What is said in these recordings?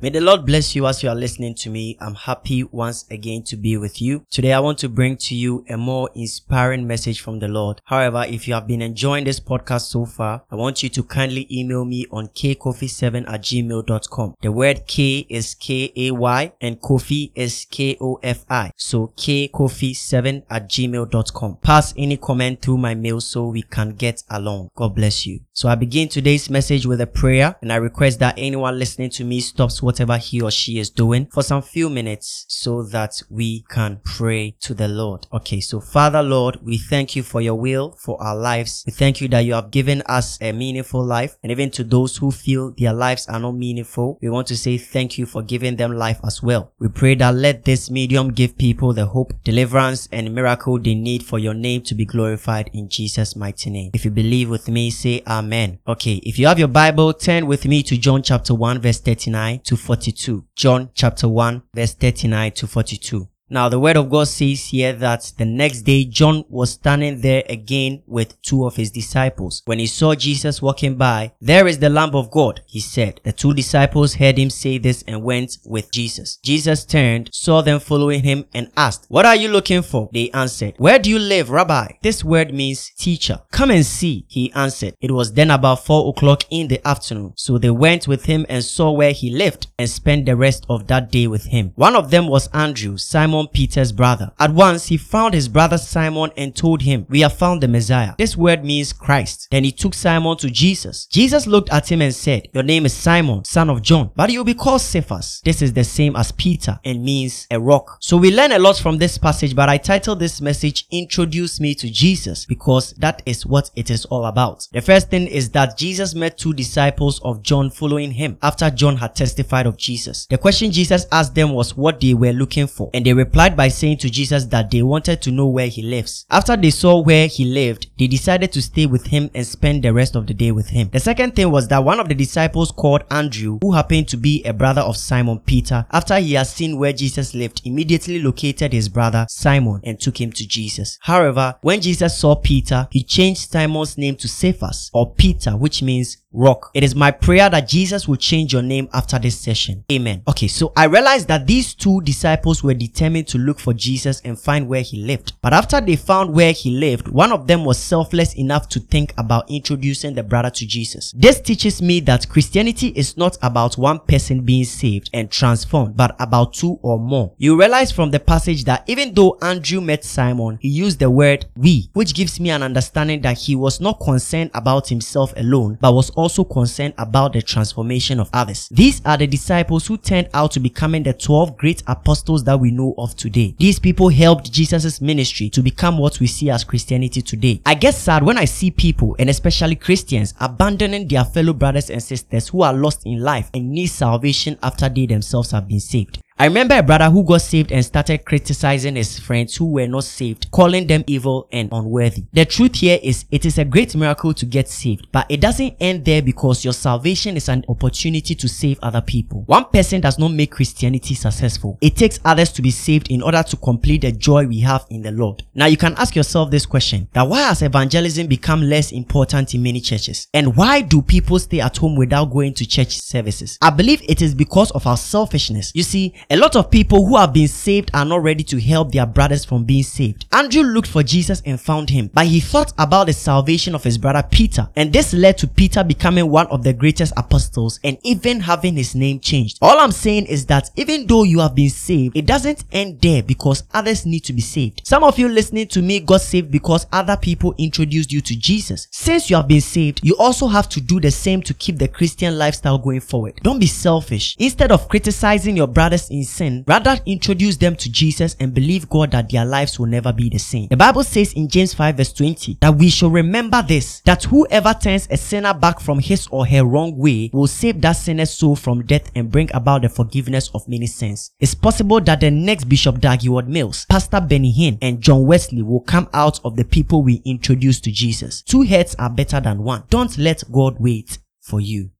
May the Lord bless you as you are listening to me. I'm happy once again to be with you. Today I want to bring to you a more inspiring message from the Lord. However, if you have been enjoying this podcast so far, I want you to kindly email me on kaykofi7 at gmail.com. The word K is K-A-Y and Kofi is K-O-F-I. So kaykofi7 at gmail.com. Pass any comment through my mail so we can get along. God bless you. So I begin today's message with a prayer and I request that anyone listening to me stops whatever he or she is doing for some few minutes so that we can pray to the Lord. Okay, so Father Lord, we thank you for your will for our lives. We thank you that you have given us a meaningful life and even to those who feel their lives are not meaningful, we want to say thank you for giving them life as well. We pray that let this medium give people the hope, deliverance and miracle they need for your name to be glorified in Jesus mighty name. If you believe with me, say amen. Okay, if you have your Bible, turn with me to John chapter 1 verse 39 to 42. John chapter 1 verse 39 to 42. Now the word of God says here that the next day John was standing there again with two of his disciples. When he saw Jesus walking by, there is the Lamb of God, he said. The two disciples heard him say this and went with Jesus. Jesus turned, saw them following him and asked, What are you looking for? They answered, Where do you live, Rabbi? This word means teacher. Come and see, he answered. It was then about four o'clock in the afternoon. So they went with him and saw where he lived and spent the rest of that day with him. One of them was Andrew, Simon Peter's brother. At once he found his brother Simon and told him, We have found the Messiah. This word means Christ. Then he took Simon to Jesus. Jesus looked at him and said, Your name is Simon, son of John, but you will be called Cephas. This is the same as Peter and means a rock. So we learn a lot from this passage, but I titled this message Introduce Me to Jesus because that is what it is all about. The first thing is that Jesus met two disciples of John following him after John had testified of Jesus. The question Jesus asked them was what they were looking for and they replied by saying to Jesus that they wanted to know where he lives. After they saw where he lived, they decided to stay with him and spend the rest of the day with him. The second thing was that one of the disciples called Andrew, who happened to be a brother of Simon Peter, after he had seen where Jesus lived, immediately located his brother Simon and took him to Jesus. However, when Jesus saw Peter, he changed Simon's name to Cephas or Peter, which means rock. It is my prayer that Jesus will change your name after this session. Amen. Okay, so I realized that these two disciples were determined to look for Jesus and find where he lived. But after they found where he lived, one of them was selfless enough to think about introducing the brother to Jesus. This teaches me that Christianity is not about one person being saved and transformed, but about two or more. You realize from the passage that even though Andrew met Simon, he used the word we, which gives me an understanding that he was not concerned about himself alone, but was also concerned about the transformation of others. These are the disciples who turned out to becoming the 12 great apostles that we know of today. These people helped Jesus' ministry to become what we see as Christianity today. I get sad when I see people, and especially Christians, abandoning their fellow brothers and sisters who are lost in life and need salvation after they themselves have been saved. I remember a brother who got saved and started criticizing his friends who were not saved, calling them evil and unworthy. The truth here is it is a great miracle to get saved, but it doesn't end there because your salvation is an opportunity to save other people. One person does not make Christianity successful. It takes others to be saved in order to complete the joy we have in the Lord. Now you can ask yourself this question, that why has evangelism become less important in many churches? And why do people stay at home without going to church services? I believe it is because of our selfishness. You see, a lot of people who have been saved are not ready to help their brothers from being saved. Andrew looked for Jesus and found him, but he thought about the salvation of his brother Peter, and this led to Peter becoming one of the greatest apostles and even having his name changed. All I'm saying is that even though you have been saved, it doesn't end there because others need to be saved. Some of you listening to me got saved because other people introduced you to Jesus. Since you have been saved, you also have to do the same to keep the Christian lifestyle going forward. Don't be selfish. Instead of criticizing your brothers sin, rather introduce them to Jesus and believe God that their lives will never be the same. The Bible says in James 5 verse 20 that we shall remember this, that whoever turns a sinner back from his or her wrong way will save that sinner's soul from death and bring about the forgiveness of many sins. It's possible that the next Bishop Dag Heward-Mills, Pastor Benny Hinn, and John Wesley will come out of the people we introduce to Jesus. Two heads are better than one. Don't let God wait for you.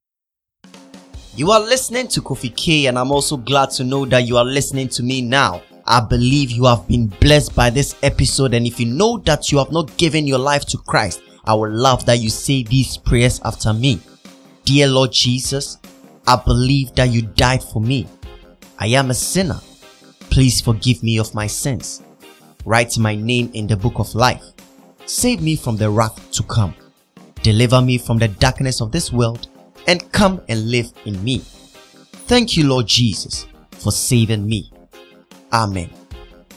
You are listening to Kofi Kay, and I'm also glad to know that you are listening to me now. I believe you have been blessed by this episode, and if you know that you have not given your life to Christ, I would love that you say these prayers after me. Dear Lord Jesus, I believe that you died for me. I am a sinner. Please forgive me of my sins. Write my name in the book of life. Save me from the wrath to come. Deliver me from the darkness of this world and come and live in me. Thank you, Lord Jesus, for saving me. Amen.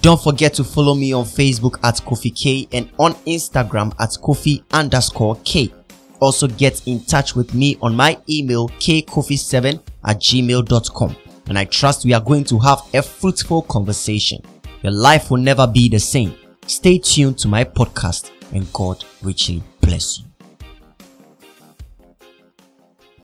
Don't forget to follow me on Facebook at Kofi Kay and on Instagram at Kofi underscore K. Also get in touch with me on my email kaykofi7 at gmail.com. And I trust we are going to have a fruitful conversation. Your life will never be the same. Stay tuned to my podcast and God richly bless you.